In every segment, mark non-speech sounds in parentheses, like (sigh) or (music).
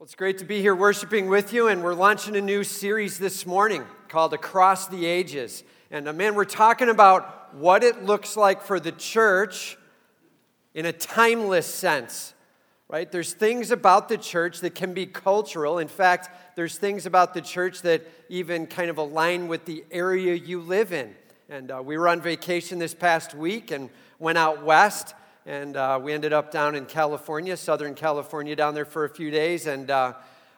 Well, it's great to be here worshiping with you, and we're launching a new series this morning called Across the Ages. And uh, man, we're talking about what it looks like for the church in a timeless sense, right? There's things about the church that can be cultural. In fact, there's things about the church that even kind of align with the area you live in. And uh, we were on vacation this past week and went out west and uh, we ended up down in California, Southern California, down there for a few days. And uh,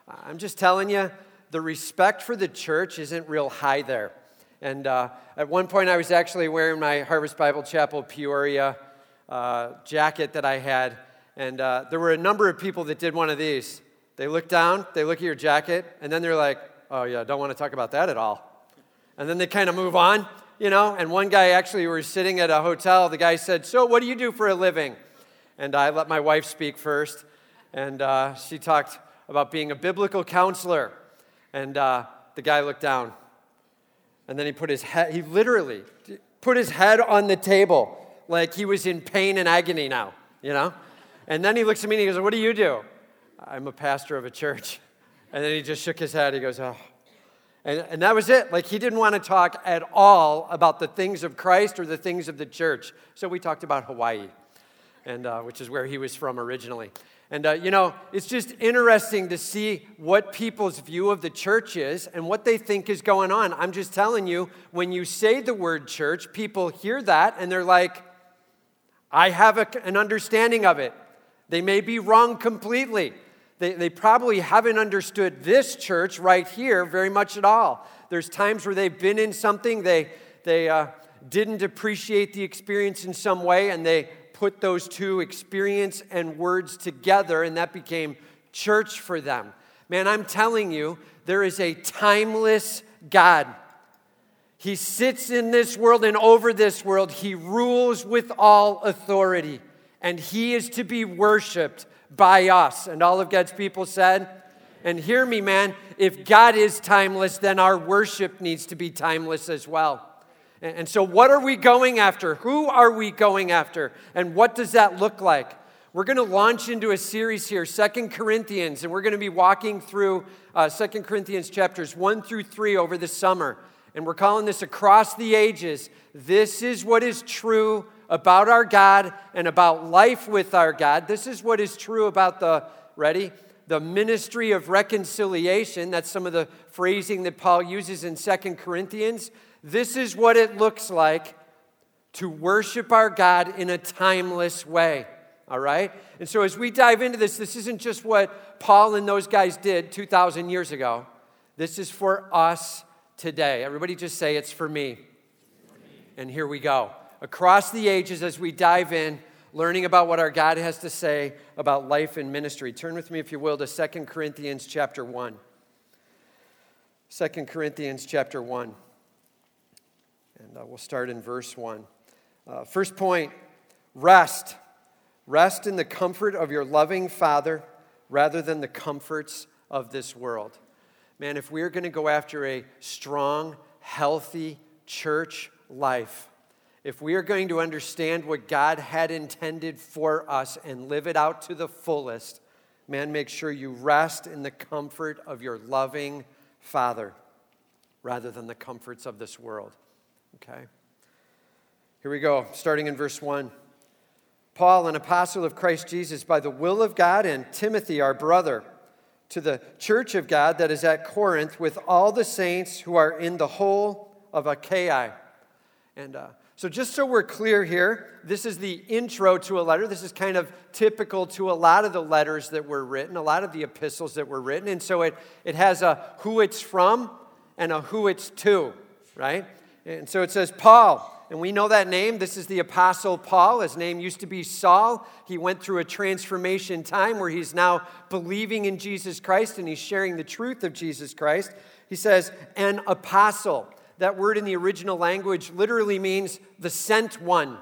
I'm just telling you, the respect for the church isn't real high there. And uh, at one point, I was actually wearing my Harvest Bible Chapel Peoria uh, jacket that I had. And uh, there were a number of people that did one of these. They look down, they look at your jacket, and then they're like, oh, yeah, don't want to talk about that at all. And then they kind of move on you know. And one guy actually, we were sitting at a hotel. The guy said, So, what do you do for a living? And I let my wife speak first. And uh, she talked about being a biblical counselor. And uh, the guy looked down. And then he put his head, he literally put his head on the table like he was in pain and agony now, you know? And then he looks at me and he goes, What do you do? I'm a pastor of a church. And then he just shook his head. He goes, Oh, and, and that was it. Like, he didn't want to talk at all about the things of Christ or the things of the church. So we talked about Hawaii, and, uh, which is where he was from originally. And, uh, you know, it's just interesting to see what people's view of the church is and what they think is going on. I'm just telling you, when you say the word church, people hear that and they're like, I have a, an understanding of it. They may be wrong completely. They, they probably haven't understood this church right here very much at all. There's times where they've been in something, they, they uh, didn't appreciate the experience in some way, and they put those two experience and words together, and that became church for them. Man, I'm telling you, there is a timeless God. He sits in this world and over this world. He rules with all authority, and He is to be worshiped by us. And all of God's people said, and hear me, man, if God is timeless, then our worship needs to be timeless as well. And so, what are we going after? Who are we going after? And what does that look like? We're going to launch into a series here, Second Corinthians, and we're going to be walking through uh, Second Corinthians chapters 1 through 3 over the summer. And we're calling this Across the Ages. This is what is true about our God and about life with our God. This is what is true about the, ready? The ministry of reconciliation. That's some of the phrasing that Paul uses in Second Corinthians. This is what it looks like to worship our God in a timeless way. All right? And so as we dive into this, this isn't just what Paul and those guys did 2,000 years ago. This is for us today. Everybody just say, It's for me. And here we go across the ages as we dive in, learning about what our God has to say about life and ministry. Turn with me, if you will, to 2 Corinthians chapter 1. 2 Corinthians chapter 1. And uh, we'll start in verse 1. Uh, first point rest. Rest in the comfort of your loving Father rather than the comforts of this world. Man, if we're going to go after a strong, healthy church life, if we are going to understand what God had intended for us and live it out to the fullest, man, make sure you rest in the comfort of your loving Father rather than the comforts of this world. Okay? Here we go, starting in verse 1. Paul, an apostle of Christ Jesus, by the will of God, and Timothy, our brother, to the church of God that is at Corinth, with all the saints who are in the whole of Achaia. And uh, so, just so we're clear here, this is the intro to a letter. This is kind of typical to a lot of the letters that were written, a lot of the epistles that were written. And so it, it has a who it's from and a who it's to, right? And so it says Paul, and we know that name. This is the Apostle Paul. His name used to be Saul. He went through a transformation time where he's now believing in Jesus Christ and he's sharing the truth of Jesus Christ. He says, an apostle. That word in the original language literally means the sent one,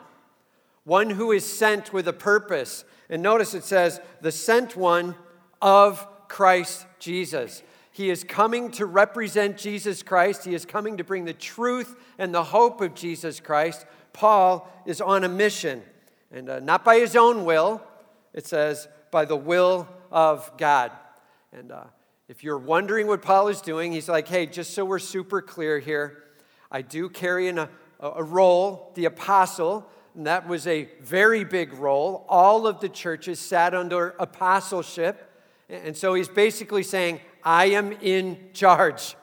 one who is sent with a purpose. And notice it says, the sent one of Christ Jesus. He is coming to represent Jesus Christ. He is coming to bring the truth and the hope of Jesus Christ. Paul is on a mission, and uh, not by his own will, it says, by the will of God. And uh, if you're wondering what Paul is doing, he's like, hey, just so we're super clear here, I do carry in a, a role, the apostle, and that was a very big role. All of the churches sat under apostleship. And so he's basically saying, I am in charge.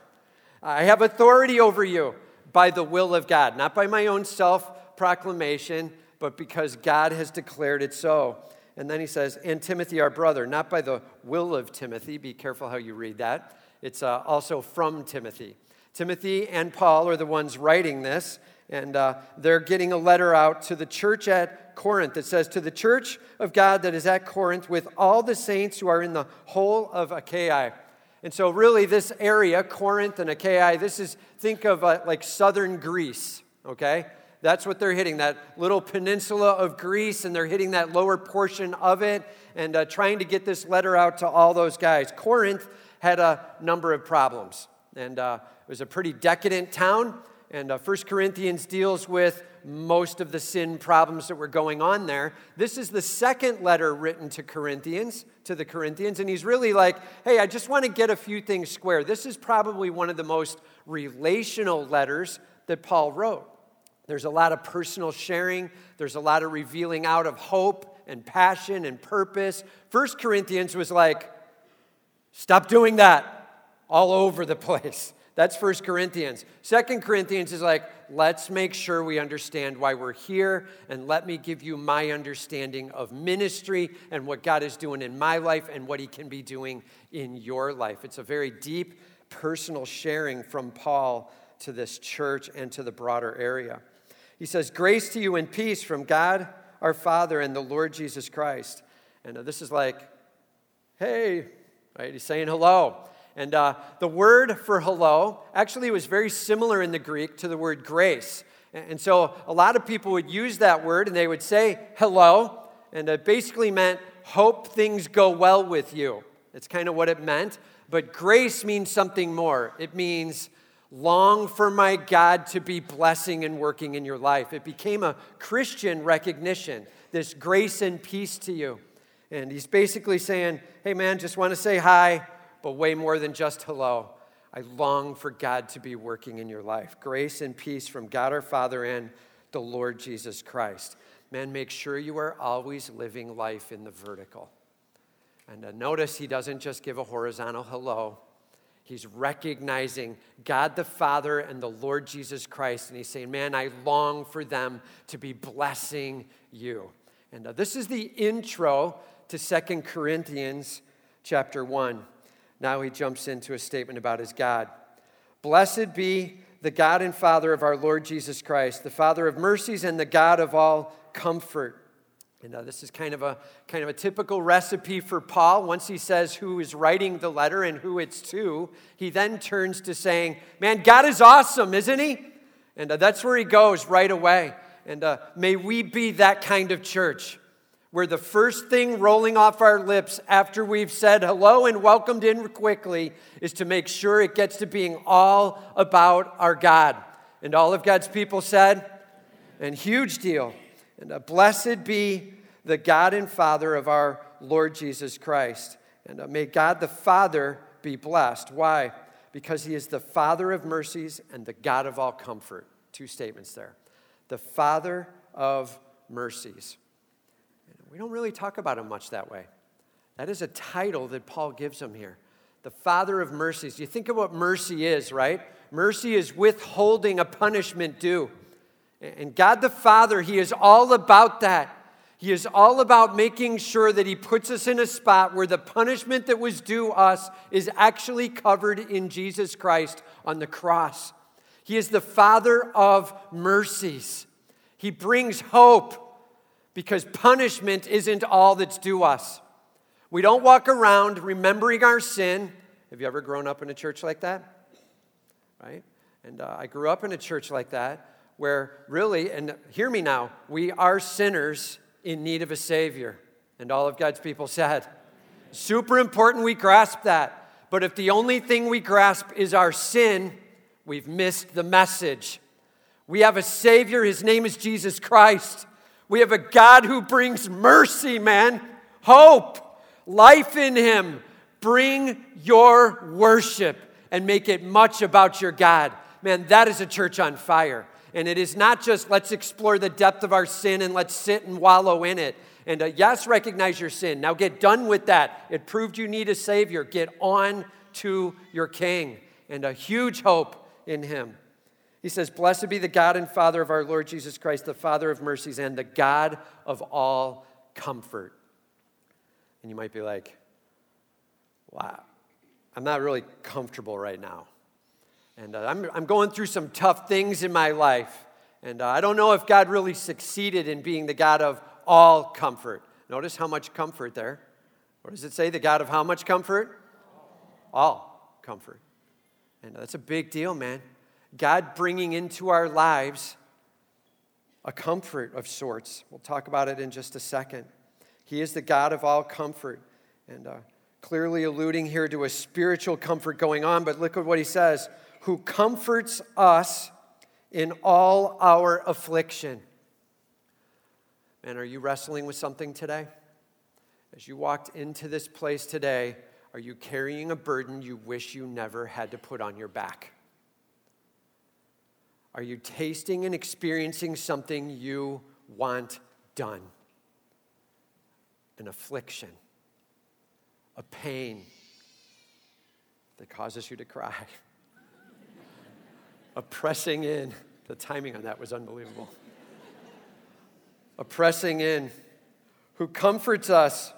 I have authority over you by the will of God, not by my own self proclamation, but because God has declared it so. And then he says, and Timothy, our brother, not by the will of Timothy. Be careful how you read that. It's uh, also from Timothy. Timothy and Paul are the ones writing this, and uh, they're getting a letter out to the church at Corinth. that says, To the church of God that is at Corinth, with all the saints who are in the whole of Achaia. And so, really, this area, Corinth and Achaia, this is, think of uh, like southern Greece, okay? That's what they're hitting, that little peninsula of Greece, and they're hitting that lower portion of it and uh, trying to get this letter out to all those guys. Corinth had a number of problems, and uh, it was a pretty decadent town. And uh, 1 Corinthians deals with most of the sin problems that were going on there. This is the second letter written to Corinthians, to the Corinthians, and he's really like, hey, I just want to get a few things square. This is probably one of the most relational letters that Paul wrote. There's a lot of personal sharing, there's a lot of revealing out of hope and passion and purpose. First Corinthians was like, stop doing that all over the (laughs) place. That's First Corinthians. Second Corinthians is like, let's make sure we understand why we're here, and let me give you my understanding of ministry and what God is doing in my life and what He can be doing in your life. It's a very deep personal sharing from Paul to this church and to the broader area. He says, Grace to you and peace from God our Father and the Lord Jesus Christ. And this is like, hey, right? He's saying hello. And uh, the word for hello actually was very similar in the Greek to the word grace. And so a lot of people would use that word and they would say hello, and it basically meant hope things go well with you. That's kind of what it meant. But grace means something more. It means long for my God to be blessing and working in your life. It became a Christian recognition, this grace and peace to you. And he's basically saying, hey man, just want to say hi, but way more than just hello. I long for God to be working in your life. Grace and peace from God our Father and the Lord Jesus Christ. Man, make sure you are always living life in the vertical. And uh, notice he doesn't just give a horizontal hello, He's recognizing God the Father and the Lord Jesus Christ, and he's saying, Man, I long for them to be blessing you. And uh, this is the intro to Second Corinthians chapter 1. Now he jumps into a statement about his God. Blessed be the God and Father of our Lord Jesus Christ, the Father of mercies and the God of all comfort and uh, this is kind of a kind of a typical recipe for Paul. Once he says who is writing the letter and who it's to, he then turns to saying, "Man, God is awesome, isn't he?" And uh, that's where he goes right away. And uh, may we be that kind of church where the first thing rolling off our lips after we've said hello and welcomed in quickly is to make sure it gets to being all about our God. And all of God's people said, and huge deal. And uh, blessed be the God and Father of our Lord Jesus Christ. And uh, may God the Father be blessed. Why? Because he is the Father of mercies and the God of all comfort. Two statements there. The Father of mercies. We don't really talk about him much that way. That is a title that Paul gives him here. The Father of mercies. You think of what mercy is, right? Mercy is withholding a punishment due. And God the Father, He is all about that. He is all about making sure that He puts us in a spot where the punishment that was due us is actually covered in Jesus Christ on the cross. He is the Father of mercies. He brings hope because punishment isn't all that's due us. We don't walk around remembering our sin. Have you ever grown up in a church like that? Right? And uh, I grew up in a church like that where really, and hear me now, we are sinners in need of a Savior. And all of God's people said, super important we grasp that. But if the only thing we grasp is our sin, we've missed the message. We have a Savior, His name is Jesus Christ. We have a God who brings mercy, man, hope, life in Him, bring your worship and make it much about your God. Man, that is a church on fire. And it is not just let's explore the depth of our sin and let's sit and wallow in it. And uh, yes, recognize your sin. Now get done with that. It proved you need a Savior. Get on to your King and a huge hope in Him. He says, Blessed be the God and Father of our Lord Jesus Christ, the Father of mercies and the God of all comfort. And you might be like, wow, I'm not really comfortable right now. And uh, I'm, I'm going through some tough things in my life. And uh, I don't know if God really succeeded in being the God of all comfort. Notice how much comfort there. What does it say? The God of how much comfort? All comfort. And uh, that's a big deal, man. God bringing into our lives a comfort of sorts. We'll talk about it in just a second. He is the God of all comfort. And uh, clearly alluding here to a spiritual comfort going on, but look at what he says who comforts us in all our affliction. And are you wrestling with something today? As you walked into this place today, are you carrying a burden you wish you never had to put on your back? Are you tasting and experiencing something you want done? An affliction, a pain that causes you to cry, a pressing in. The timing on that was unbelievable. a pressing in who comforts us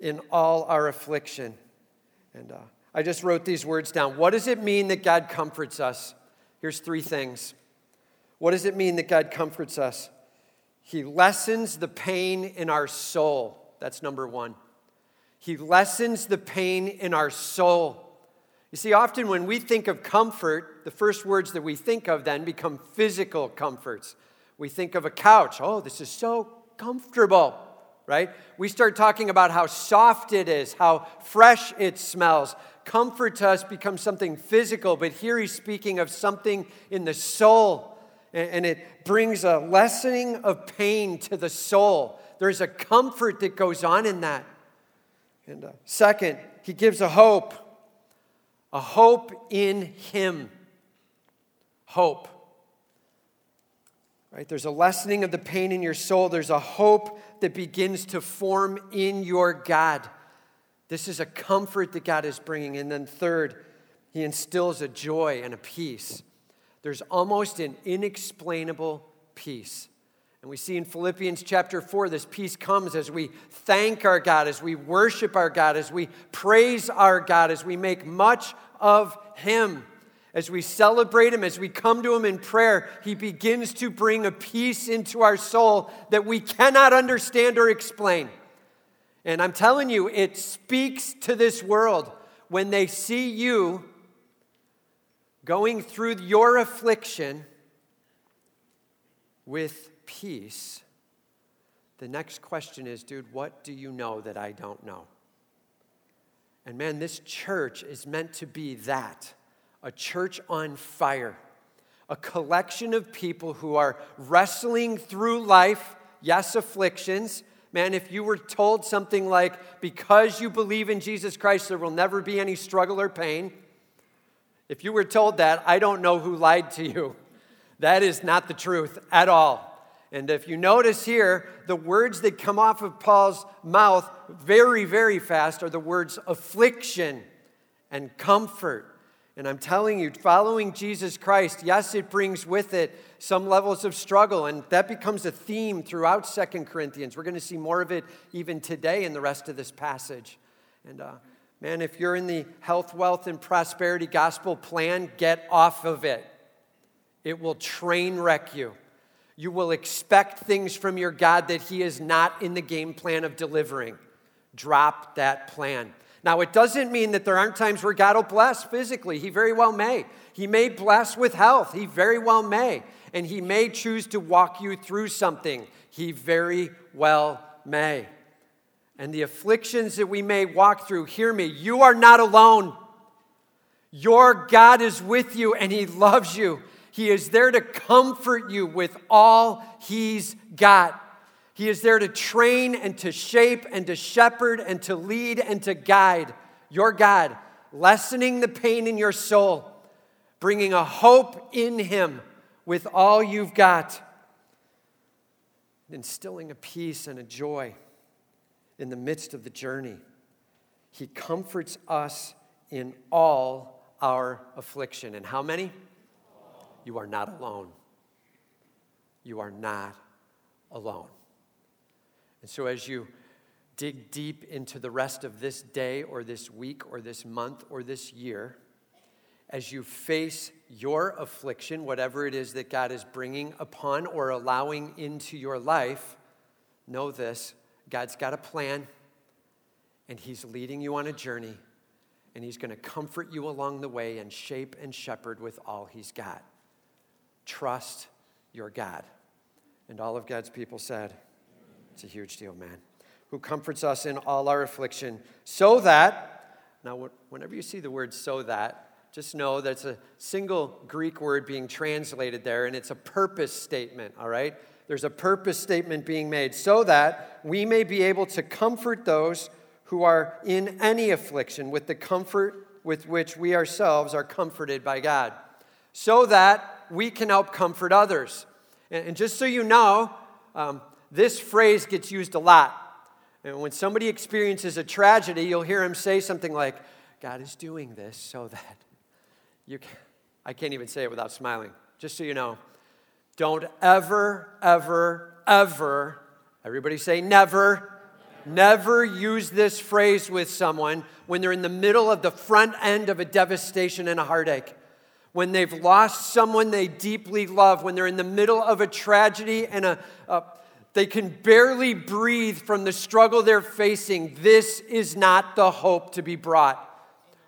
in all our affliction. And uh, I just wrote these words down. What does it mean that God comforts us? Here's three things. What does it mean that God comforts us? He lessens the pain in our soul. That's number one. He lessens the pain in our soul. You see, often when we think of comfort, the first words that we think of then become physical comforts. We think of a couch. Oh, this is so comfortable, right? We start talking about how soft it is, how fresh it smells, comfort to us becomes something physical, but here he's speaking of something in the soul. And it brings a lessening of pain to the soul. There's a comfort that goes on in that. And uh, second, he gives a hope, a hope in him. Hope. Right? There's a lessening of the pain in your soul. There's a hope that begins to form in your God. This is a comfort that God is bringing. And then, third, He instills a joy and a peace. There's almost an inexplainable peace. And we see in Philippians chapter 4, this peace comes as we thank our God, as we worship our God, as we praise our God, as we make much of Him. As we celebrate Him, as we come to Him in prayer, He begins to bring a peace into our soul that we cannot understand or explain. And I'm telling you, it speaks to this world when they see you going through your affliction with peace. The next question is, dude, what do you know that I don't know? And man, this church is meant to be that a church on fire, a collection of people who are wrestling through life, yes, afflictions Man, if you were told something like, because you believe in Jesus Christ, there will never be any struggle or pain, if you were told that, I don't know who lied to you. That is not the truth at all. And if you notice here, the words that come off of Paul's mouth very, very fast are the words affliction and comfort and I'm telling you, following Jesus Christ, yes, it brings with it some levels of struggle, and that becomes a theme throughout Second Corinthians. We're going to see more of it even today in the rest of this passage. And uh, man, if you're in the health, wealth, and prosperity gospel plan, get off of it. It will train wreck you. You will expect things from your God that He is not in the game plan of delivering. Drop that plan. Now, it doesn't mean that there aren't times where God will bless physically. He very well may. He may bless with health. He very well may. And He may choose to walk you through something. He very well may. And the afflictions that we may walk through, hear me, you are not alone. Your God is with you and He loves you. He is there to comfort you with all He's got. He is there to train and to shape and to shepherd and to lead and to guide your God, lessening the pain in your soul, bringing a hope in Him with all you've got, instilling a peace and a joy in the midst of the journey. He comforts us in all our affliction. And how many? You are not alone. You are not alone. And so, as you dig deep into the rest of this day or this week or this month or this year, as you face your affliction, whatever it is that God is bringing upon or allowing into your life, know this God's got a plan, and He's leading you on a journey, and He's going to comfort you along the way and shape and shepherd with all He's got. Trust your God. And all of God's people said, It's a huge deal, man. Who comforts us in all our affliction, so that, now, whenever you see the word so that, just know that it's a single Greek word being translated there, and it's a purpose statement, all right? There's a purpose statement being made so that we may be able to comfort those who are in any affliction with the comfort with which we ourselves are comforted by God, so that we can help comfort others. And, just so you know, um, this phrase gets used a lot. And when somebody experiences a tragedy, you'll hear him say something like, God is doing this so that (laughs) you can, I can't even say it without smiling. Just so you know, don't ever, ever, ever, everybody say never, never use this phrase with someone when they're in the middle of the front end of a devastation and a heartache. When they've lost someone they deeply love, when they're in the middle of a tragedy and a, a they can barely breathe from the struggle they're facing. This is not the hope to be brought.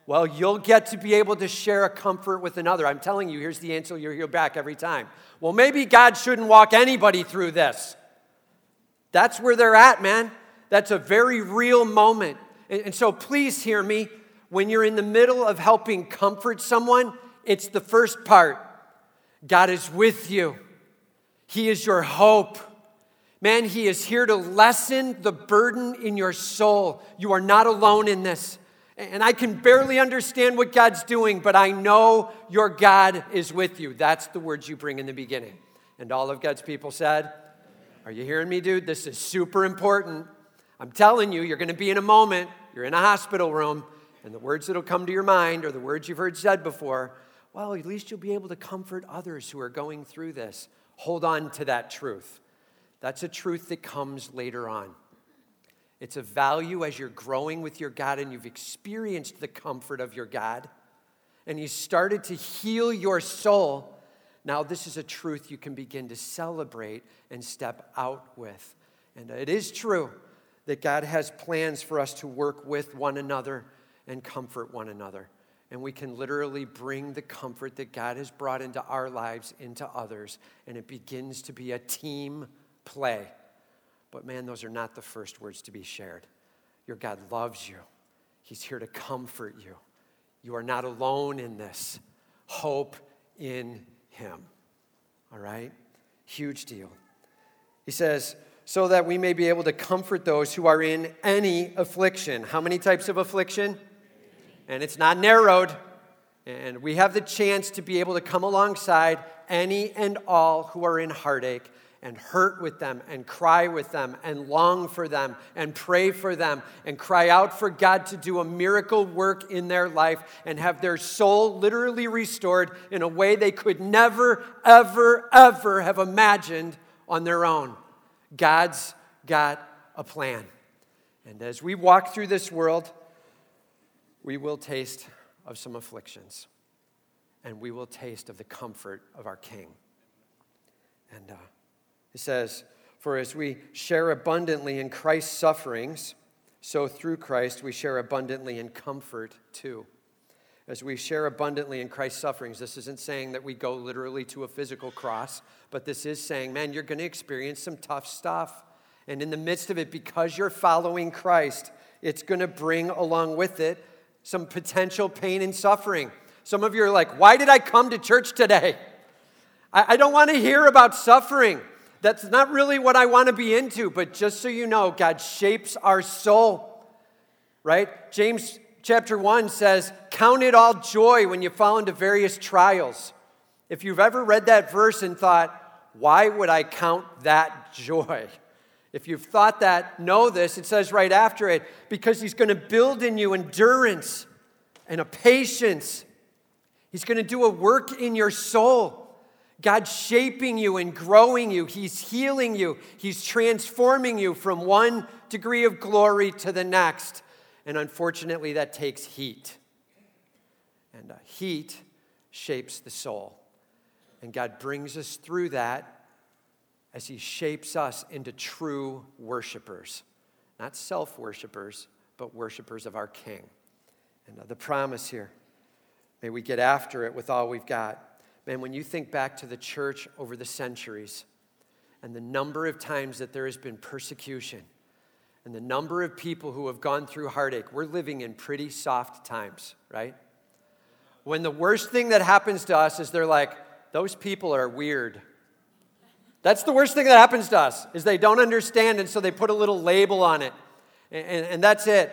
Well, you'll get to be able to share a comfort with another. I'm telling you, here's the answer you'll hear back every time. Well, maybe God shouldn't walk anybody through this. That's where they're at, man. That's a very real moment. And, so please hear me. When you're in the middle of helping comfort someone, it's the first part. God is with you, He is your hope. Man, He is here to lessen the burden in your soul. You are not alone in this and I can barely understand what God's doing, but I know your God is with you. That's the words you bring in the beginning. And all of God's people said, Are you hearing me, dude? This is super important. I'm telling you, you're going to be in a moment, you're in a hospital room, and the words that'll come to your mind are the words you've heard said before. Well, at least you'll be able to comfort others who are going through this. Hold on to that truth. That's a truth that comes later on. It's a value as you're growing with your God and you've experienced the comfort of your God and He's started to heal your soul. Now, this is a truth you can begin to celebrate and step out with. And it is true that God has plans for us to work with one another and comfort one another. And we can literally bring the comfort that God has brought into our lives into others. And it begins to be a team play. But man, those are not the first words to be shared. Your God loves you, He's here to comfort you. You are not alone in this. Hope in Him. All right? Huge deal. He says, so that we may be able to comfort those who are in any affliction. How many types of affliction? And it's not narrowed. And we have the chance to be able to come alongside any and all who are in heartache and hurt with them and cry with them and long for them and pray for them and cry out for God to do a miracle work in their life and have their soul literally restored in a way they could never, ever, ever have imagined on their own. God's got a plan. And as we walk through this world, we will taste of some afflictions and we will taste of the comfort of our King. And, uh, he says, For as we share abundantly in Christ's sufferings, so through Christ we share abundantly in comfort too. As we share abundantly in Christ's sufferings, this isn't saying that we go literally to a physical cross, but this is saying, man, you're going to experience some tough stuff. And in the midst of it, because you're following Christ, it's going to bring along with it some potential pain and suffering. Some of you are like, why did I come to church today? I, I don't want to hear about suffering. That's not really what I want to be into, but just so you know, God shapes our soul, right? James chapter 1 says, Count it all joy when you fall into various trials. If you've ever read that verse and thought, Why would I count that joy? If you've thought that, know this. It says right after it, because he's going to build in you endurance and a patience. He's going to do a work in your soul. God's shaping you and growing you. He's healing you. He's transforming you from one degree of glory to the next. And unfortunately, that takes heat. And uh, heat shapes the soul. And God brings us through that as He shapes us into true worshipers. Not self worshipers, but worshipers of our King. And uh, the promise here may we get after it with all we've got. Man, when you think back to the church over the centuries and the number of times that there has been persecution and the number of people who have gone through heartache, we're living in pretty soft times, right? When the worst thing that happens to us is they're like, those people are weird. That's the worst thing that happens to us is they don't understand and so they put a little label on it. And, and, and that's it.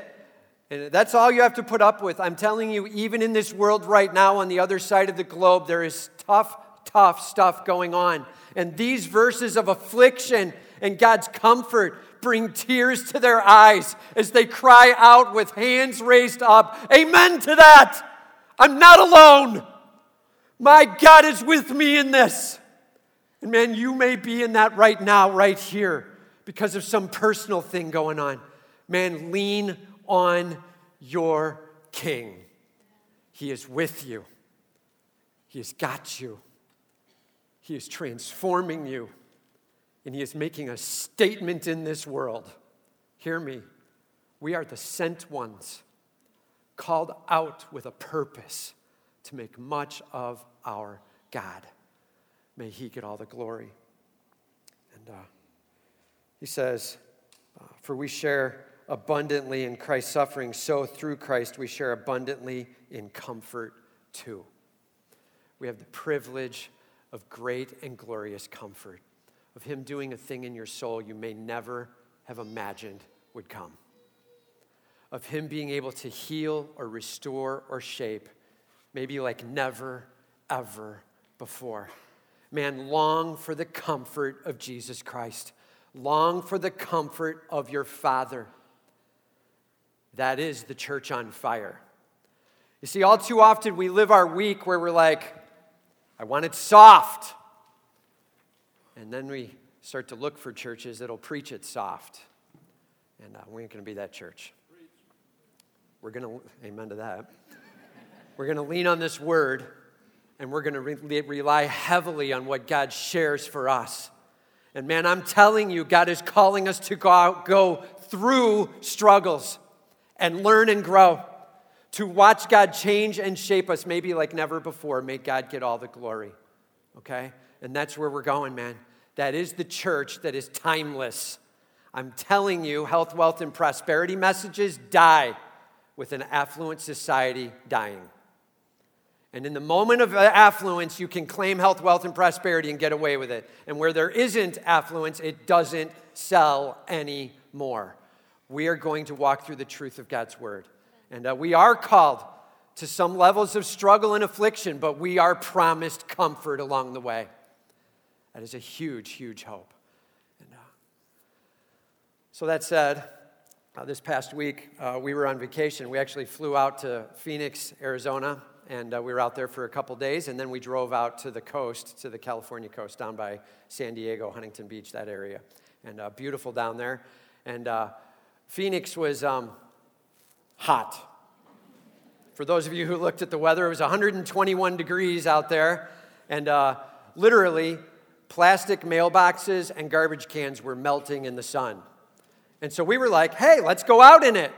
And that's all you have to put up with. I'm telling you, even in this world right now on the other side of the globe, there is tough, tough stuff going on. And these verses of affliction and God's comfort bring tears to their eyes as they cry out with hands raised up. Amen to that. I'm not alone. My God is with me in this. And man, you may be in that right now, right here, because of some personal thing going on. Man, lean on your King. He is with you, He has got you, He is transforming you, and He is making a statement in this world. Hear me. We are the sent ones, called out with a purpose to make much of our God. May He get all the glory. And uh, He says, uh, For we share abundantly in Christ's suffering, so through Christ we share abundantly in comfort too. We have the privilege of great and glorious comfort, of Him doing a thing in your soul you may never have imagined would come, of Him being able to heal or restore or shape, maybe like never, ever before. Man, long for the comfort of Jesus Christ. Long for the comfort of your Father. That is the church on fire. You see, all too often we live our week where we're like, I want it soft. And then we start to look for churches that'll preach it soft. And uh, we ain't going to be that church. We're going to, amen to that. We're going to lean on this word and we're going to re- rely heavily on what God shares for us. And man, I'm telling you, God is calling us to go, out, go through struggles and learn and grow, to watch God change and shape us maybe like never before. May God get all the glory. Okay? And that's where we're going, man. That is the church that is timeless. I'm telling you, health, wealth, and prosperity messages die with an affluent society dying. And in the moment of affluence, you can claim health, wealth, and prosperity and get away with it. And where there isn't affluence, it doesn't sell anymore we are going to walk through the truth of God's word. And uh, we are called to some levels of struggle and affliction, but we are promised comfort along the way. That is a huge, huge hope. And, uh, so, that said, uh, this past week uh, we were on vacation. We actually flew out to Phoenix, Arizona, and uh, we were out there for a couple days, and then we drove out to the coast, to the California coast, down by San Diego, Huntington Beach, that area. And uh, beautiful down there. And Phoenix was um, hot. For those of you who looked at the weather, it was 121 degrees out there, and uh, literally, plastic mailboxes and garbage cans were melting in the sun. And so we were like, hey, let's go out in it.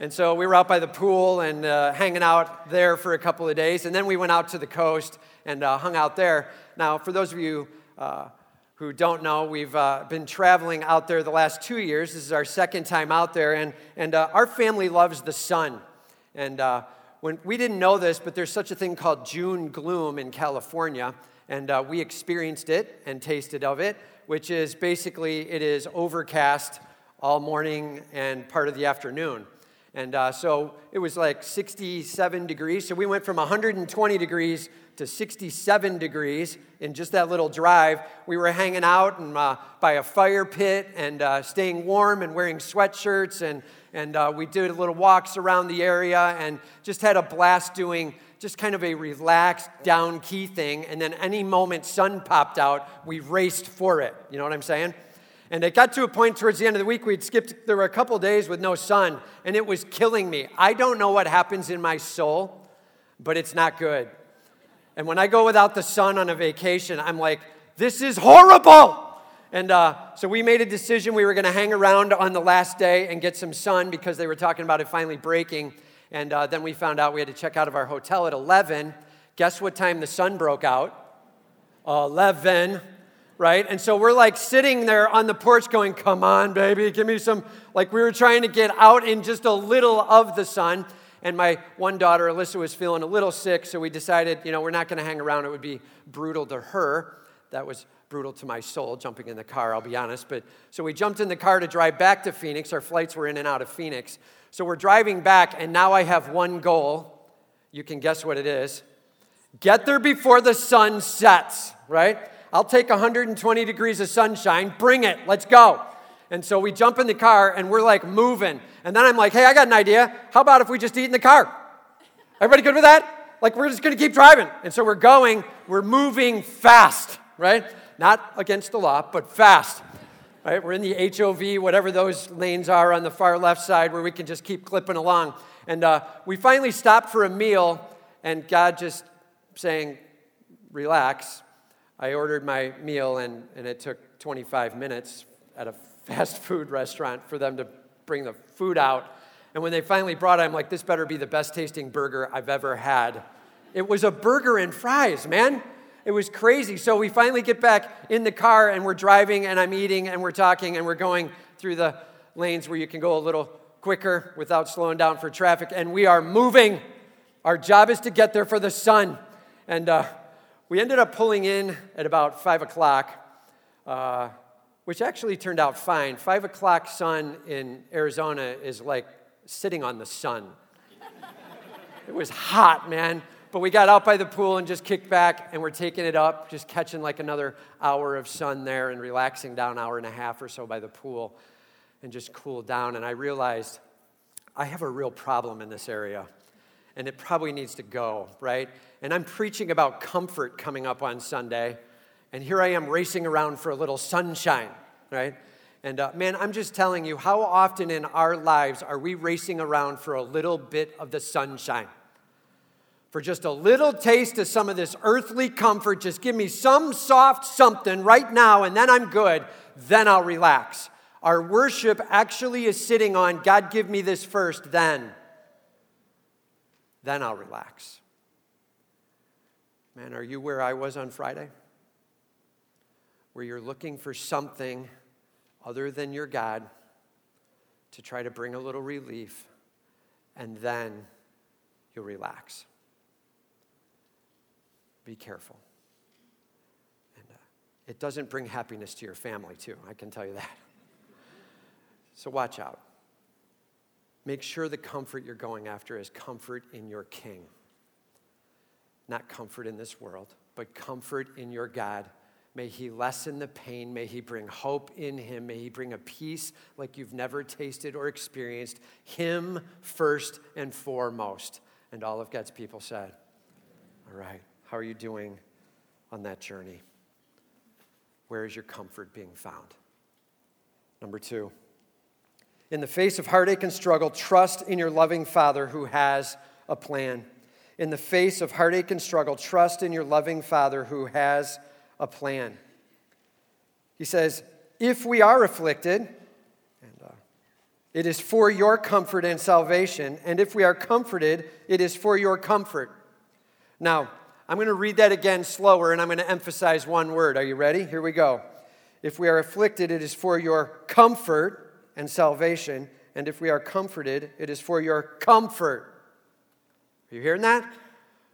And so we were out by the pool and uh, hanging out there for a couple of days. And then we went out to the coast and uh, hung out there. Now, for those of you uh, who don't know, we've uh, been traveling out there the last two years. This is our second time out there, and, and uh, our family loves the sun. And uh, when we didn't know this, but there's such a thing called June gloom in California, and uh, we experienced it and tasted of it, which is basically it is overcast all morning and part of the afternoon. And uh, so it was like 67 degrees. So we went from 120 degrees to 67 degrees in just that little drive. We were hanging out and, uh, by a fire pit and uh, staying warm and wearing sweatshirts. And, and uh, we did little walks around the area and just had a blast doing just kind of a relaxed, down key thing. And then any moment sun popped out, we raced for it. You know what I'm saying? And it got to a point towards the end of the week, we'd skipped, there were a couple days with no sun, and it was killing me. I don't know what happens in my soul, but it's not good. And when I go without the sun on a vacation, I'm like, this is horrible. And uh, so we made a decision we were going to hang around on the last day and get some sun because they were talking about it finally breaking. And uh, then we found out we had to check out of our hotel at 11. Guess what time the sun broke out? 11 right? And so we're like sitting there on the porch going, Come on, baby, give me some. Like we were trying to get out in just a little of the sun. And my one daughter, Alyssa, was feeling a little sick, so we decided, you know, we're not going to hang around. It would be brutal to her. That was brutal to my soul, jumping in the car, I'll be honest. But so we jumped in the car to drive back to Phoenix. Our flights were in and out of Phoenix. So we're driving back, and now I have one goal. You can guess what it is get there before the sun sets, right? I'll take 120 degrees of sunshine. Bring it. Let's go. And so we jump in the car and we're like moving. And then I'm like, hey, I got an idea. How about if we just eat in the car? Everybody good with that? Like, we're just gonna keep driving. And so we're going, we're moving fast, right? Not against the law, but fast. Right? We're in the HOV, whatever those lanes are on the far left side, where we can just keep clipping along. And uh, we finally stopped for a meal, and God just saying, relax, I ordered my meal, and, and it took 25 minutes at a fast (laughs) food restaurant for them to bring the food out. And when they finally brought it, I'm like, this better be the best tasting burger I've ever had. It was a burger and fries, man. It was crazy. So we finally get back in the car and we're driving and I'm eating and we're talking and we're going through the lanes where you can go a little quicker without slowing down for traffic. And we are moving. Our job is to get there for the sun. And uh, we ended up pulling in at about 5 o'clock, uh, which actually turned out fine. 5 o'clock sun in Arizona is like sitting on the sun. it was hot, man. But we got out by the pool and just kicked back, and we're taking it up, just catching like another hour of sun there and relaxing down hour and a half or so by the pool and just cool down. And I realized I have a real problem in this area and it probably needs to go, right? And I'm preaching about comfort coming up on Sunday, and here I am racing around for a little sunshine, right? And uh, man, I'm just telling you, how often in our lives are we racing around for a little bit of the sunshine? For just a little taste of some of this earthly comfort, just give me some soft something right now, and then I'm good, then I'll relax. Our worship actually is sitting on God, give me this first, then. Then I'll relax. Man, are you where I was on Friday? Where you're looking for something other than your God to try to bring a little relief, and then you'll relax. Be careful. And uh, it doesn't bring happiness to your family, too, I can tell you that. (laughs) So watch out. Make sure the comfort you're going after is comfort in your King. Not comfort in this world, but comfort in your God. May He lessen the pain. May He bring hope in Him. May He bring a peace like you've never tasted or experienced. Him first and foremost. And all of God's people said, All right, how are you doing on that journey? Where is your comfort being found? Number two, in the face of heartache and struggle, trust in your loving Father who has a plan. In the face of heartache and struggle, trust in your loving Father who has a plan. He says, If we are afflicted, and, uh, it is for your comfort and salvation, and if we are comforted, it is for your comfort. Now, I'm going to read that again slower, and I'm going to emphasize one word. Are you ready? Here we go. If we are afflicted, it is for your comfort and salvation. And if we are comforted, it is for your comfort. Are you hearing that?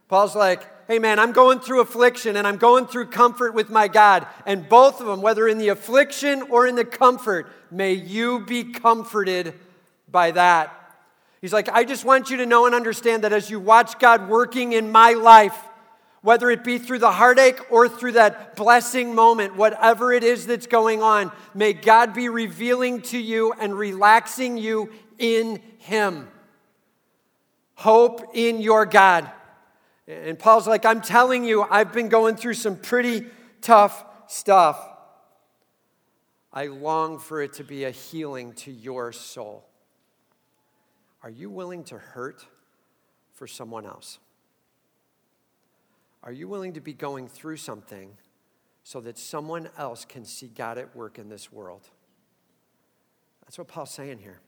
Paul's like, hey man, I'm going through affliction and I'm going through comfort with my God. And both of them, whether in the affliction or in the comfort, may you be comforted by that. He's like, I just want you to know and understand that as you watch God working in my life, whether it be through the heartache or through that blessing moment, whatever it is that's going on, may God be revealing to you and relaxing you in Him. Hope in your God. And Paul's like, I'm telling you, I've been going through some pretty tough stuff. I long for it to be a healing to your soul. Are you willing to hurt for someone else? Are you willing to be going through something so that someone else can see God at work in this world? That's what Paul's saying here.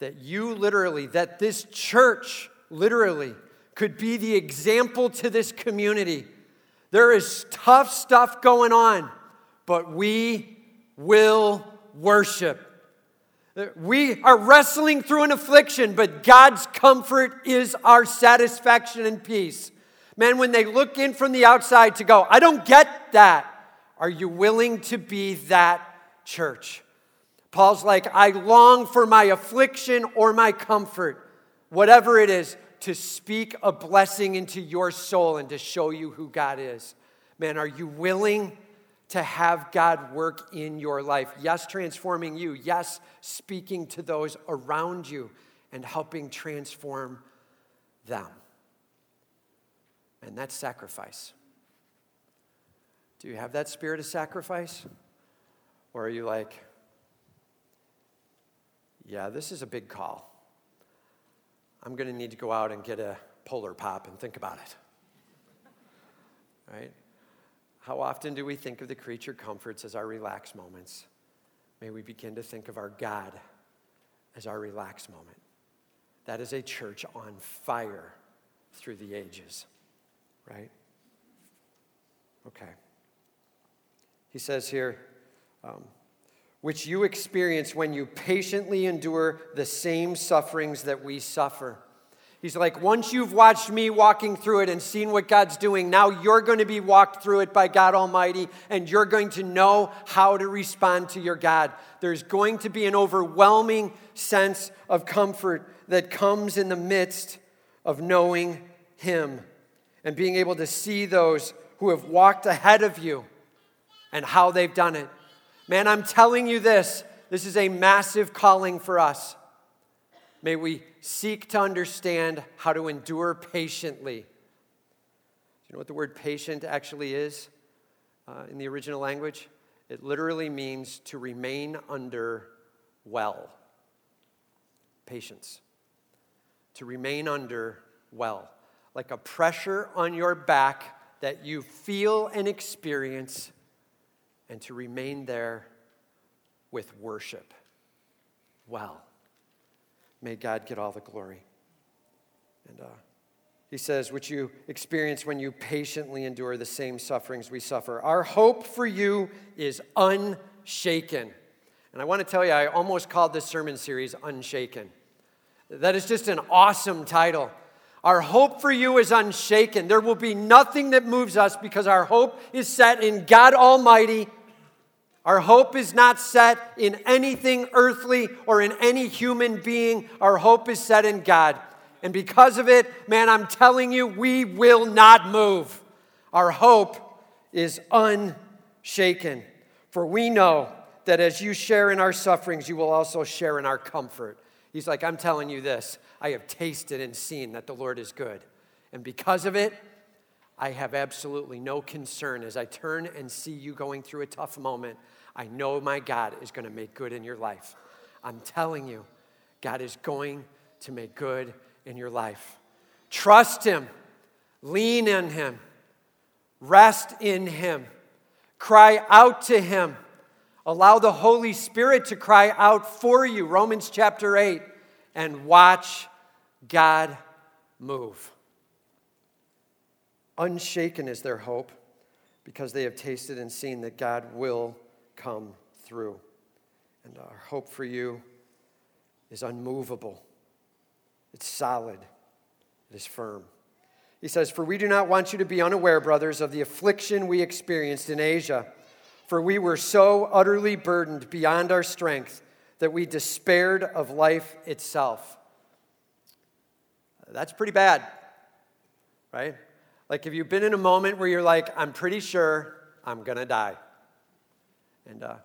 That you literally, that this church literally could be the example to this community. There is tough stuff going on, but we will worship. We are wrestling through an affliction, but God's comfort is our satisfaction and peace. Man, when they look in from the outside to go, I don't get that. Are you willing to be that church? Paul's like, I long for my affliction or my comfort, whatever it is, to speak a blessing into your soul and to show you who God is. Man, are you willing to have God work in your life? Yes, transforming you. Yes, speaking to those around you and helping transform them. And that's sacrifice. Do you have that spirit of sacrifice? Or are you like, yeah, this is a big call. I'm going to need to go out and get a polar pop and think about it. Right? How often do we think of the creature comforts as our relaxed moments? May we begin to think of our God as our relaxed moment. That is a church on fire through the ages right? Okay. He says here, um, which you experience when you patiently endure the same sufferings that we suffer. He's like, once you've watched me walking through it and seen what God's doing, now you're going to be walked through it by God Almighty and you're going to know how to respond to your God. There's going to be an overwhelming sense of comfort that comes in the midst of knowing Him and being able to see those who have walked ahead of you and how they've done it. Man, I'm telling you this this is a massive calling for us. May we seek to understand how to endure patiently. Do you know what the word patient actually is uh, in the original language? It literally means to remain under well. Patience. To remain under well like a pressure on your back that you feel and experience, and to remain there with worship. Well, may God get all the glory. And uh, he says, which you experience when you patiently endure the same sufferings we suffer. Our hope for you is unshaken. And I want to tell you, I almost called this sermon series Unshaken. That is just an awesome title. Our hope for you is unshaken. There will be nothing that moves us because our hope is set in God Almighty. Our hope is not set in anything earthly or in any human being. Our hope is set in God. And because of it, man, I'm telling you, we will not move. Our hope is unshaken. For we know that as you share in our sufferings, you will also share in our comfort. He's like, I'm telling you this I have tasted and seen that the Lord is good. And because of it, I have absolutely no concern as I turn and see you going through a tough moment. I know my God is going to make good in your life. I'm telling you, God is going to make good in your life. Trust Him, lean in Him, rest in Him, cry out to Him. Allow the Holy Spirit to cry out for you, Romans chapter 8, and watch God move. Unshaken is their hope because they have tasted and seen that God will come through. And our hope for you is unmovable, it's solid, It is firm. He says, For we do not want you to be unaware, brothers, of the affliction we experienced in Asia. For we were so utterly burdened beyond our strength that we despaired of life itself. That's pretty bad, right? Like, have you been in a moment where you're like, I'm pretty sure I'm to die? And uh,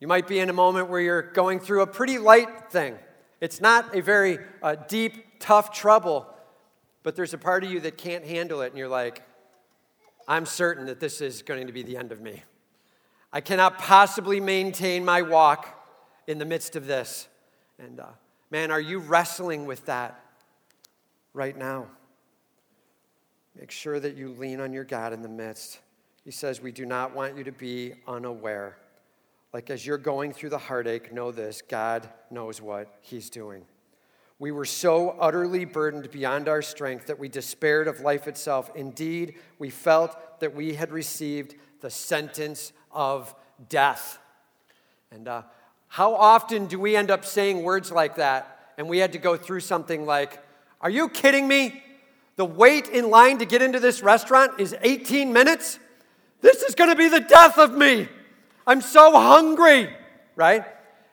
you might be in a moment where you're going through a pretty light thing. It's not a very uh, deep, tough trouble, but there's a part of you that can't handle it, and you're like, I'm certain that this is going to be the end of me. I cannot possibly maintain my walk in the midst of this. And uh, man, are you wrestling with that right now? Make sure that you lean on your God in the midst. He says, We do not want you to be unaware. Like as you're going through the heartache, know this God knows what He's doing. We were so utterly burdened beyond our strength that we despaired of life itself. Indeed, we felt that we had received the sentence of death. And uh, how often do we end up saying words like that and we had to go through something like, Are you kidding me? The wait in line to get into this restaurant is 18 minutes? This is going to be the death of me. I'm so hungry, right?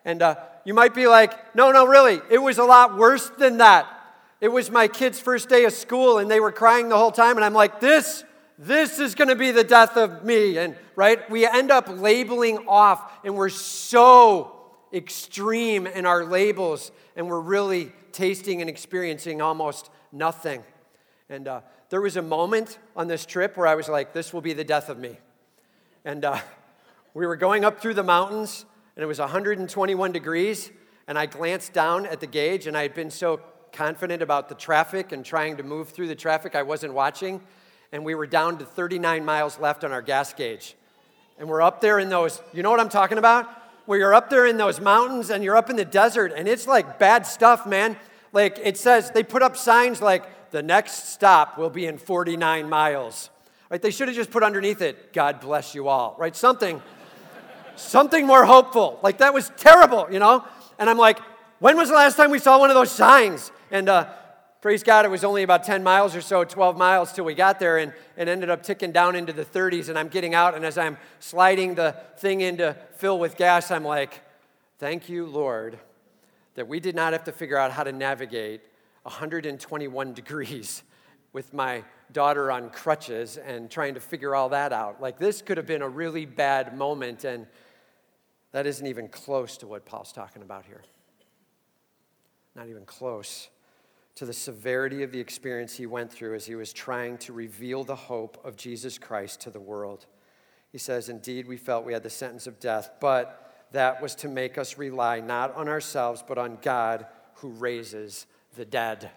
And uh, you might be like, no, no, really, it was a lot worse than that. It was my kid's first day of school and they were crying the whole time, and I'm like, this, this is gonna be the death of me. And right, we end up labeling off, and we're so extreme in our labels, and we're really tasting and experiencing almost nothing. And uh, there was a moment on this trip where I was like, this will be the death of me. And uh, we were going up through the mountains and it was 121 degrees. And I glanced down at the gauge, and I had been so confident about the traffic and trying to move through the traffic, I wasn't watching. And we were down to 39 miles left on our gas gauge. And we're up there in those, you know what I'm talking about? Where you're up there in those mountains and you're up in the desert, and it's like bad stuff, man. Like it says, they put up signs like, the next stop will be in 49 miles. Right? They should have just put underneath it, God bless you all, right? Something something more hopeful. Like that was terrible, you know? And I'm like, when was the last time we saw one of those signs? And uh, praise God, it was only about 10 miles or so, 12 miles till we got there, and it ended up ticking down into the 30s. And I'm getting out, and as I'm sliding the thing in to fill with gas, I'm like, thank you, Lord, that we did not have to figure out how to navigate 121 (laughs) degrees with my daughter on crutches and trying to figure all that out. Like, this could have been a really bad moment, and that isn't even close to what Paul's talking about here. Not even close to the severity of the experience he went through as he was trying to reveal the hope of Jesus Christ to the world. He says, Indeed, we felt we had the sentence of death, but that was to make us rely not on ourselves, but on God who raises the dead.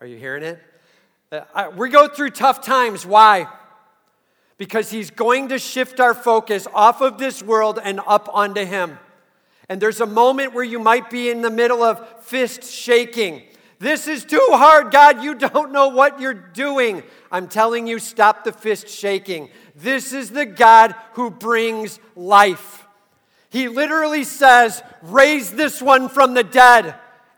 Are you hearing it? Uh, we go through tough times. Why? because he's going to shift our focus off of this world and up onto him. And there's a moment where you might be in the middle of fist shaking. This is too hard, God. You don't know what you're doing. I'm telling you, stop the fist shaking. This is the God who brings life. He literally says, Raise this one from the dead.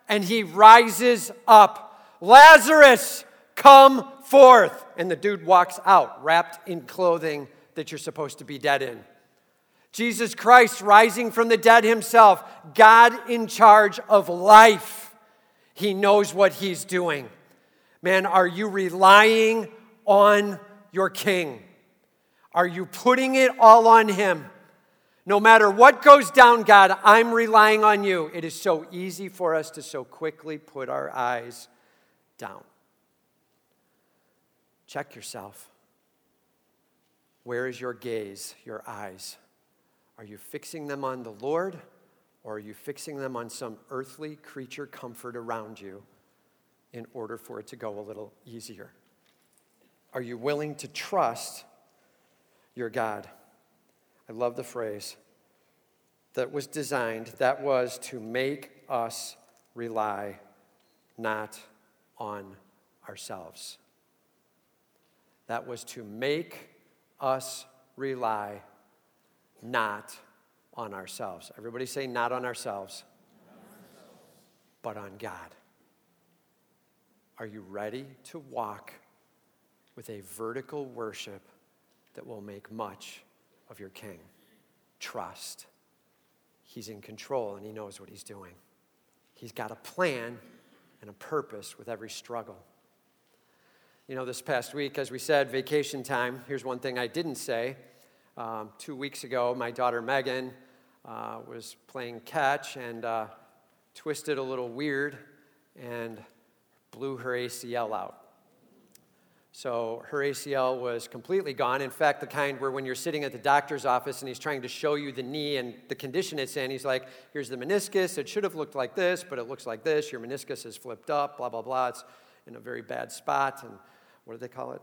And he rises up. Lazarus, come forth and the dude walks out wrapped in clothing that you're supposed to be dead in. Jesus Christ rising from the dead himself, God in charge of life. He knows what he's doing. Man, are you relying on your king? Are you putting it all on him? No matter what goes down, God, I'm relying on you. It is so easy for us to so quickly put our eyes down. Check yourself. Where is your gaze, your eyes? Are you fixing them on the Lord or are you fixing them on some earthly creature comfort around you in order for it to go a little easier? Are you willing to trust your God? I love the phrase that was designed, that was to make us rely not on ourselves that was to make us rely not on ourselves. Everybody say, not on ourselves, but on God. Are you ready to walk with a vertical worship that will make much of your King? Trust. He's in control and he knows what he's doing. He's got a plan and a purpose with every struggle. You know, this past week, as we said, vacation time. Here's one thing I didn't say. Um, two weeks ago, my daughter Megan uh, was playing catch and uh, twisted a little weird and blew her ACL out. So her ACL was completely gone. In fact, the kind where when you're sitting at the doctor's office and he's trying to show you the knee and the condition it's in, he's like, here's the meniscus. It should have looked like this, but it looks like this. Your meniscus is flipped up, blah, blah, blah. It's in a very bad spot. And what do they call it?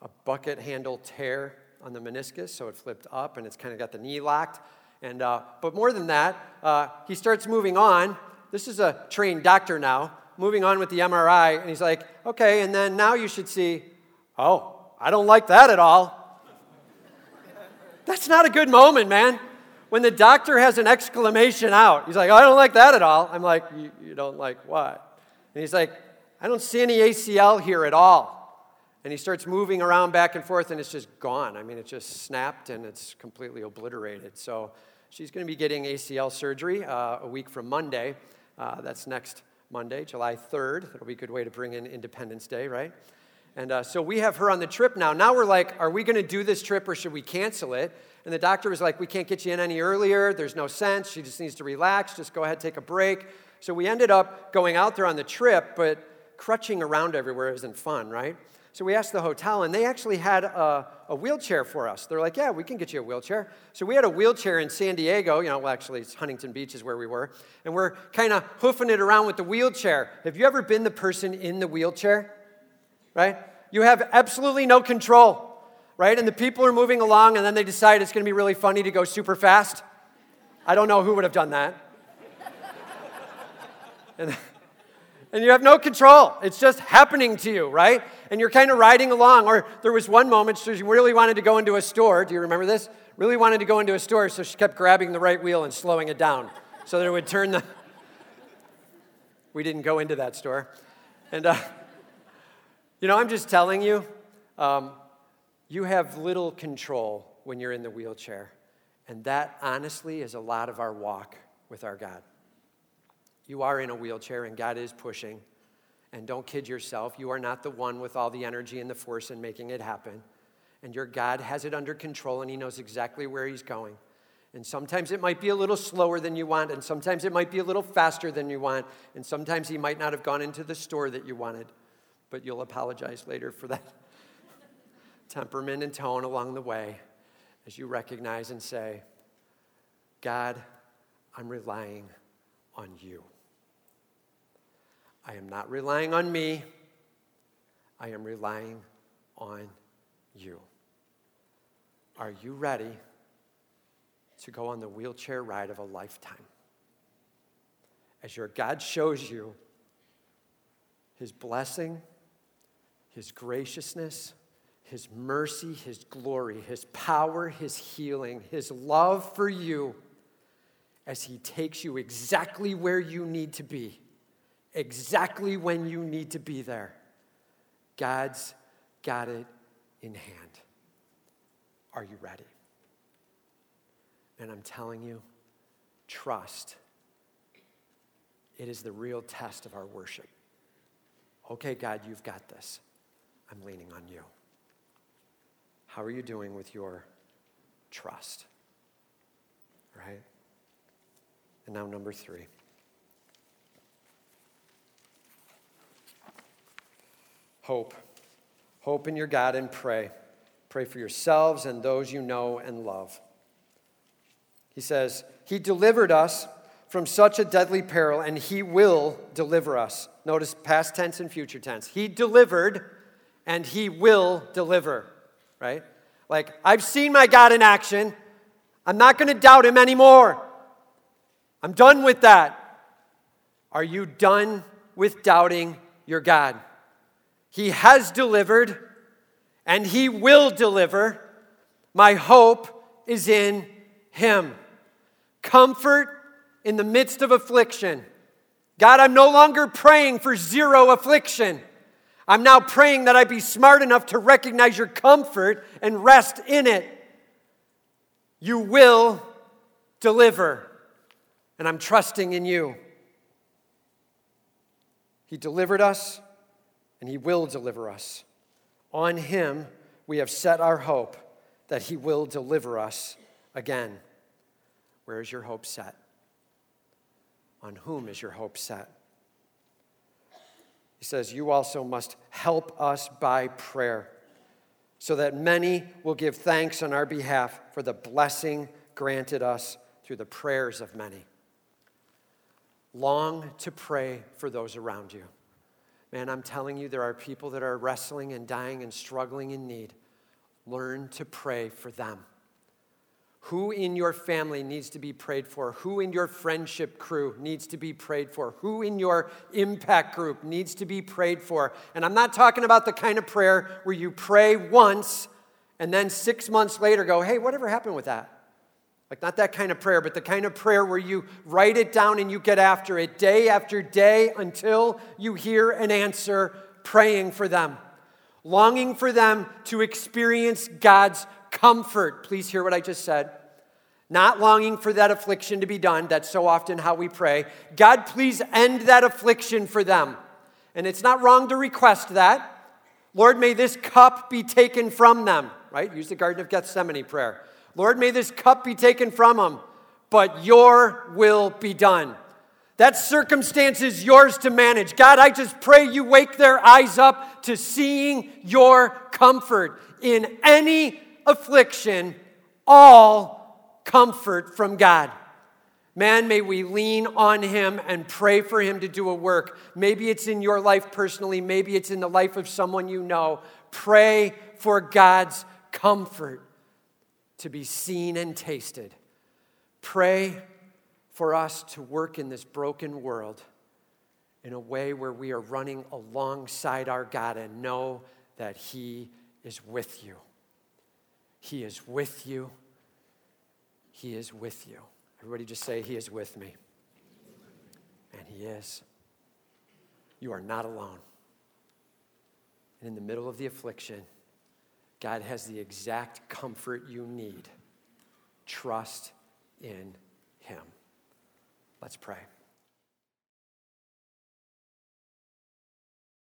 A bucket handle tear on the meniscus. So it flipped up and it's kind of got the knee locked. And, uh, but more than that, uh, he starts moving on. This is a trained doctor now moving on with the MRI, and he's like, okay, and then now you should see, oh, I don't like that at all. That's not a good moment, man. When the doctor has an exclamation out, he's like, oh, I don't like that at all. I'm like, you don't like what? And he's like, I don't see any ACL here at all. And he starts moving around back and forth, and it's just gone. I mean, it just snapped and it's completely obliterated. So she's going to be getting ACL surgery uh, a week from Monday. Uh, that's next Monday, July 3rd. That'll be a good way to bring in Independence Day, right? And uh, so we have her on the trip now. Now we're like, are we going to do this trip or should we cancel it? And the doctor was like, we can't get you in any earlier. There's no sense. She just needs to relax. Just go ahead, take a break. So we ended up going out there on the trip, but crutching around everywhere isn't fun, right? So we asked the hotel, and they actually had a, a, wheelchair for us. They're like, yeah, we can get you a wheelchair. So we had a wheelchair in San Diego. You know, well, actually, it's Huntington Beach is where we were. And we're kind of hoofing it around with the wheelchair. Have you ever been the person in the wheelchair? Right? You have absolutely no control, right? And the people are moving along, and then they decide it's going to be really funny to go super fast. I don't know who would have done that. (laughs) and, and you have no control. It's just happening to you, right? And you're kind of riding along. Or there was one moment she really wanted to go into a store. Do you remember this? Really wanted to go into a store, so she kept grabbing the right wheel and slowing it down so that it would turn the. (laughs) We didn't go into that store. And, uh, you know, I'm just telling you, um, you have little control when you're in the wheelchair. And that, honestly, is a lot of our walk with our God. You are in a wheelchair and God is pushing. And don't kid yourself, you are not the one with all the energy and the force in making it happen. And your God has it under control and He knows exactly where He's going. And sometimes it might be a little slower than you want, and sometimes it might be a little faster than you want, and sometimes He might not have gone into the store that you wanted, but you'll apologize later for that (laughs) temperament and tone along the way as you recognize and say, God, I'm relying on you. I am not relying on me. I am relying on you. Are you ready to go on the wheelchair ride of a lifetime? As your God shows you his blessing, his graciousness, his mercy, his glory, his power, his healing, his love for you, as he takes you exactly where you need to be exactly when you need to be there. God's got it in hand. Are you ready? And I'm telling you, trust. It is the real test of our worship. Okay, God, you've got this. I'm leaning on you. How are you doing with your trust? Right? And now, number three. Hope. Hope in your God and pray. Pray for yourselves and those you know and love. He says, He delivered us from such a deadly peril, and He will deliver us. Notice past tense and future tense. He delivered, and He will deliver, right? Like, I've seen my God in action. I'm not going to doubt Him anymore. I'm done with that. Are you done with doubting your God? He has delivered and He will deliver. My hope is in Him. Comfort in the midst of affliction. God, I'm no longer praying for zero affliction. I'm now praying that I be smart enough to recognize your comfort and rest in it. You will deliver, and I'm trusting in you. He delivered us, and He will deliver us. On Him, we have set our hope that He will deliver us again. Where is your hope set? On whom is your hope set? He says, You also must help us by prayer, so that many will give thanks on our behalf for the blessing granted us through the prayers of many. Long to pray for those around you. Man, I'm telling you, there are people that are wrestling and dying and struggling in need. Learn to pray for them. Who in your family needs to be prayed for? Who in your friendship crew needs to be prayed for? Who in your impact group needs to be prayed for? And I'm not talking about the kind of prayer where you pray once and then six months later go, hey, whatever happened with that? Like, not that kind of prayer, but the kind of prayer where you write it down and you get after it day after day until you hear an answer praying for them, longing for them to experience God's comfort. Please hear what I just said. Not longing for that affliction to be done. That's so often how we pray. God, please end that affliction for them. And it's not wrong to request that. Lord, may this cup be taken from them, right? Use the Garden of Gethsemane prayer. Lord, may this cup be taken from them, but your will be done. That circumstance is yours to manage. God, I just pray you wake their eyes up to seeing your comfort in any affliction, all comfort from God. Man, may we lean on him and pray for him to do a work. Maybe it's in your life personally, maybe it's in the life of someone you know. Pray for God's comfort to be seen and tasted. Pray for us to work in this broken world in a way where we are running alongside our God and know that He is with you. He is with you. He is with you. Everybody just say, He is with me. And He is. You are not alone. And in the middle of the affliction, God has the exact comfort you need. Trust in Him. Let's pray.